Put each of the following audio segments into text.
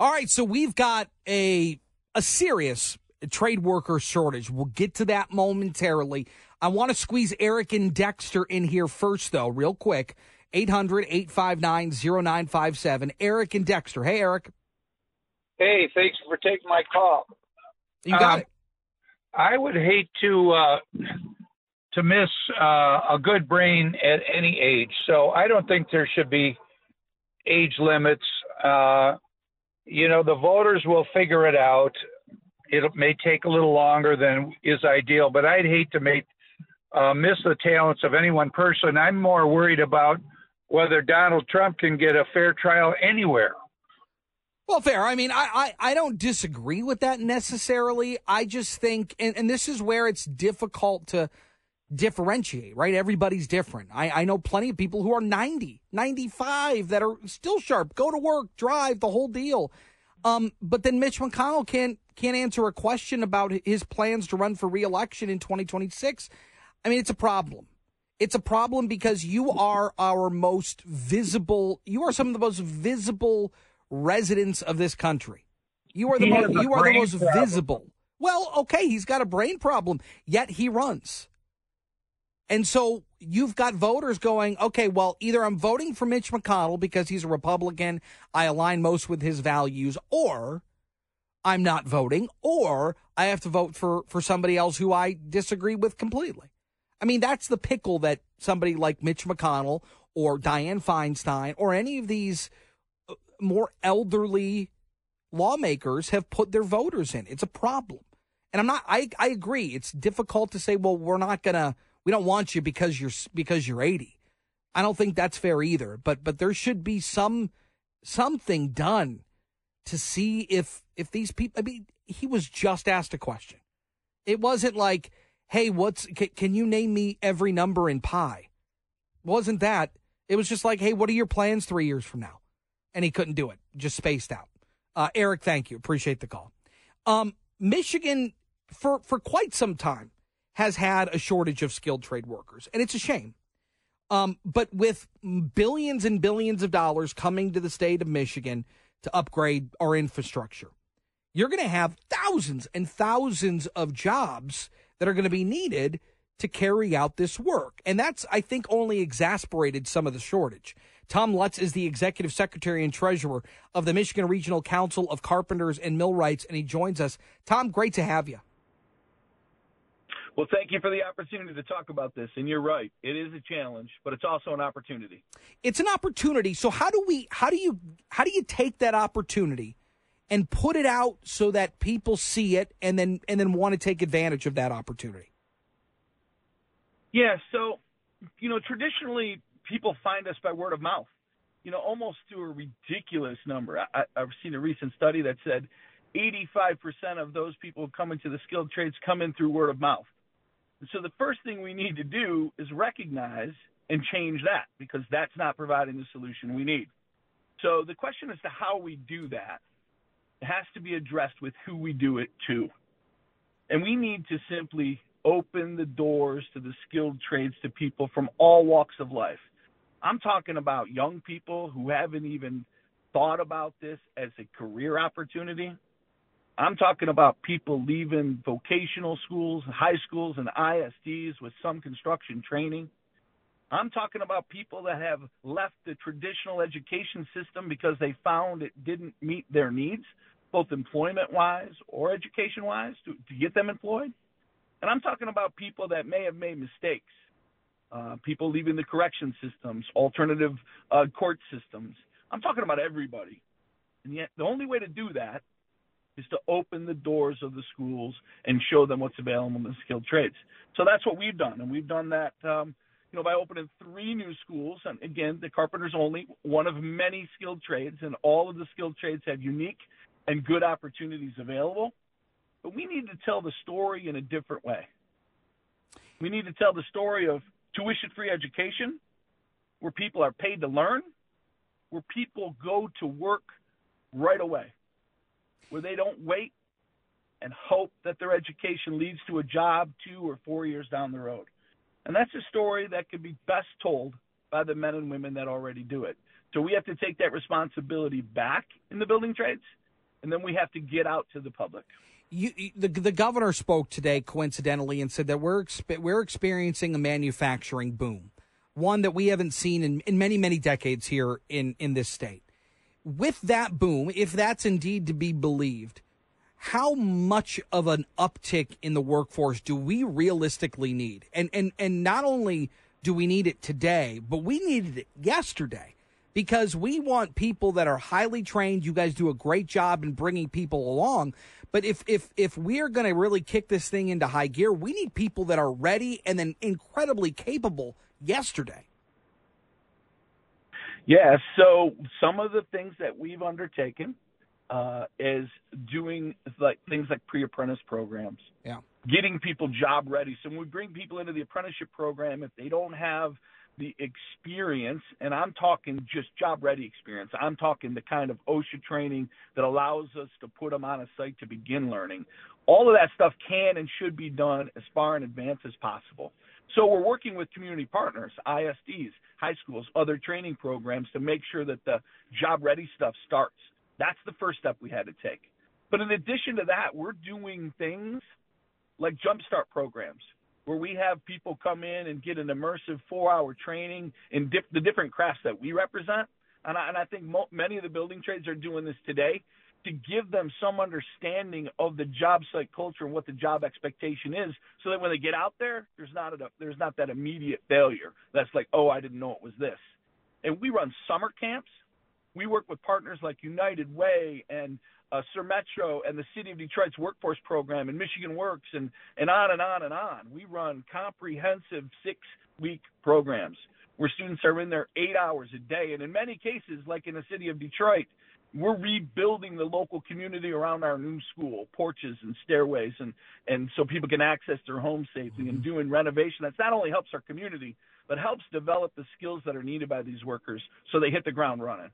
All right, so we've got a a serious trade worker shortage. We'll get to that momentarily. I want to squeeze Eric and Dexter in here first, though, real quick. 800 859 0957. Eric and Dexter. Hey, Eric. Hey, thanks for taking my call. You got Um, it. I would hate to uh, to miss uh, a good brain at any age, so I don't think there should be age limits. Uh, you know, the voters will figure it out. It may take a little longer than is ideal, but I'd hate to make uh, miss the talents of any one person. I'm more worried about whether Donald Trump can get a fair trial anywhere. Well, fair. I mean, I, I, I don't disagree with that necessarily. I just think, and, and this is where it's difficult to differentiate, right? Everybody's different. I, I know plenty of people who are 90, 95 that are still sharp, go to work, drive, the whole deal. Um, but then Mitch McConnell can't can't answer a question about his plans to run for reelection in 2026. I mean, it's a problem. It's a problem because you are our most visible. You are some of the most visible residents of this country. You are the He most. You are the most problem. visible. Well, okay, he's got a brain problem, yet he runs. And so you've got voters going, okay, well, either I'm voting for Mitch McConnell because he's a Republican, I align most with his values, or I'm not voting, or I have to vote for for somebody else who I disagree with completely. I mean, that's the pickle that somebody like Mitch McConnell or Dianne Feinstein or any of these uh, more elderly lawmakers have put their voters in. It's a problem. And I'm not I I agree. It's difficult to say, well, we're not going to we don't want you because you're because you're 80. I don't think that's fair either, but but there should be some something done to see if if these people I mean, he was just asked a question. It wasn't like, "Hey, what's can, can you name me every number in pi?" Wasn't that? It was just like, "Hey, what are your plans 3 years from now?" And he couldn't do it. Just spaced out. Uh, Eric, thank you. Appreciate the call. Um, Michigan, for for quite some time, has had a shortage of skilled trade workers, and it's a shame. Um, but with billions and billions of dollars coming to the state of Michigan to upgrade our infrastructure, you're going to have thousands and thousands of jobs that are going to be needed to carry out this work. And that's, I think, only exasperated some of the shortage. Tom Lutz is the executive secretary and treasurer of the Michigan Regional Council of Carpenters and Millwrights, and he joins us. Tom, great to have you. Well, thank you for the opportunity to talk about this. And you're right, it is a challenge, but it's also an opportunity. It's an opportunity. So how do we how do you how do you take that opportunity and put it out so that people see it and then and then want to take advantage of that opportunity? Yeah, so, you know, traditionally people find us by word of mouth, you know, almost to a ridiculous number. I, I've seen a recent study that said 85% of those people who come into the skilled trades come in through word of mouth. So the first thing we need to do is recognize and change that because that's not providing the solution we need. So the question as to how we do that has to be addressed with who we do it to. And we need to simply open the doors to the skilled trades to people from all walks of life. I'm talking about young people who haven't even thought about this as a career opportunity. I'm talking about people leaving vocational schools, high schools, and ISDs with some construction training. I'm talking about people that have left the traditional education system because they found it didn't meet their needs, both employment wise or education wise, to, to get them employed. And I'm talking about people that may have made mistakes, uh, people leaving the correction systems, alternative uh, court systems. I'm talking about everybody. And yet, the only way to do that is to open the doors of the schools and show them what's available in the skilled trades. So that's what we've done, and we've done that, um, you know, by opening three new schools. And again, the carpenters only, one of many skilled trades, and all of the skilled trades have unique and good opportunities available. But we need to tell the story in a different way. We need to tell the story of tuition-free education, where people are paid to learn, where people go to work right away where they don't wait and hope that their education leads to a job two or four years down the road. And that's a story that could be best told by the men and women that already do it. So we have to take that responsibility back in the building trades and then we have to get out to the public. You, the the governor spoke today, coincidentally, and said that we're we're experiencing a manufacturing boom, one that we haven't seen in, in many many decades here in in this state. With that boom, if that's indeed to be believed, how much of an uptick in the workforce do we realistically need? And and and not only do we need it today, but we needed it yesterday because we want people that are highly trained. You guys do a great job in bringing people along. But if if if we're going to really kick this thing into high gear, we need people that are ready and then incredibly capable yesterday. Yeah, so some of the things that we've undertaken uh, is doing like things like pre-apprentice programs. Yeah. Getting people job ready. So when we bring people into the apprenticeship program, if they don't have the experience, and I'm talking just job ready experience. I'm talking the kind of OSHA training that allows us to put them on a site to begin learning. All of that stuff can and should be done as far in advance as possible. So we're working with community partners, ISDs, high schools, other training programs to make sure that the job ready stuff starts. That's the first step we had to take. But in addition to that, we're doing things like jumpstart programs where we have people come in and get an immersive four hour training in dip, the different crafts that we represent. And I, and I think mo- many of the building trades are doing this today to give them some understanding of the job site culture and what the job expectation is so that when they get out there, there's not, a, there's not that immediate failure. That's like, oh, I didn't know it was this. And we run summer camps. We work with partners like United Way and uh, SER Metro and the City of Detroit's workforce program and Michigan Works and, and on and on and on. We run comprehensive six week programs where students are in there eight hours a day. And in many cases, like in the city of Detroit, we're rebuilding the local community around our new school, porches and stairways, and, and so people can access their home safely and doing renovation. That not only helps our community, but helps develop the skills that are needed by these workers so they hit the ground running.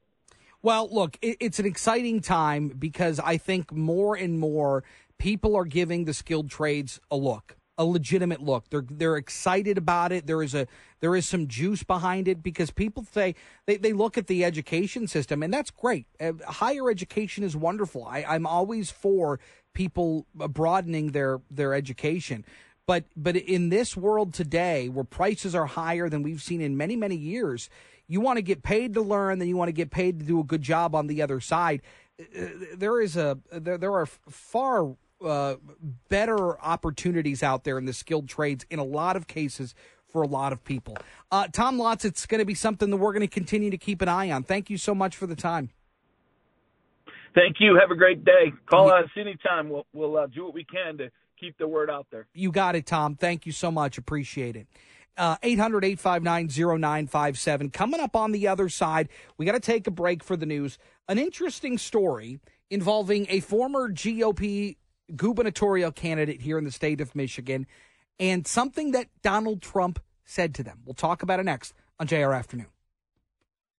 Well, look, it's an exciting time because I think more and more people are giving the skilled trades a look, a legitimate look. They're they're excited about it. There is a there is some juice behind it because people say they, they look at the education system and that's great. Uh, higher education is wonderful. I, I'm always for people broadening their their education. But but in this world today, where prices are higher than we've seen in many many years, you want to get paid to learn, then you want to get paid to do a good job on the other side. Uh, there is a there, there are far uh, better opportunities out there in the skilled trades in a lot of cases for a lot of people. Uh, Tom Lutz, it's going to be something that we're going to continue to keep an eye on. Thank you so much for the time. Thank you. Have a great day. Call us anytime. We'll, we'll uh, do what we can to keep the word out there. You got it, Tom. Thank you so much. Appreciate it. Uh, 800 859 0957. Coming up on the other side, we got to take a break for the news. An interesting story involving a former GOP gubernatorial candidate here in the state of Michigan and something that Donald Trump said to them. We'll talk about it next on JR Afternoon.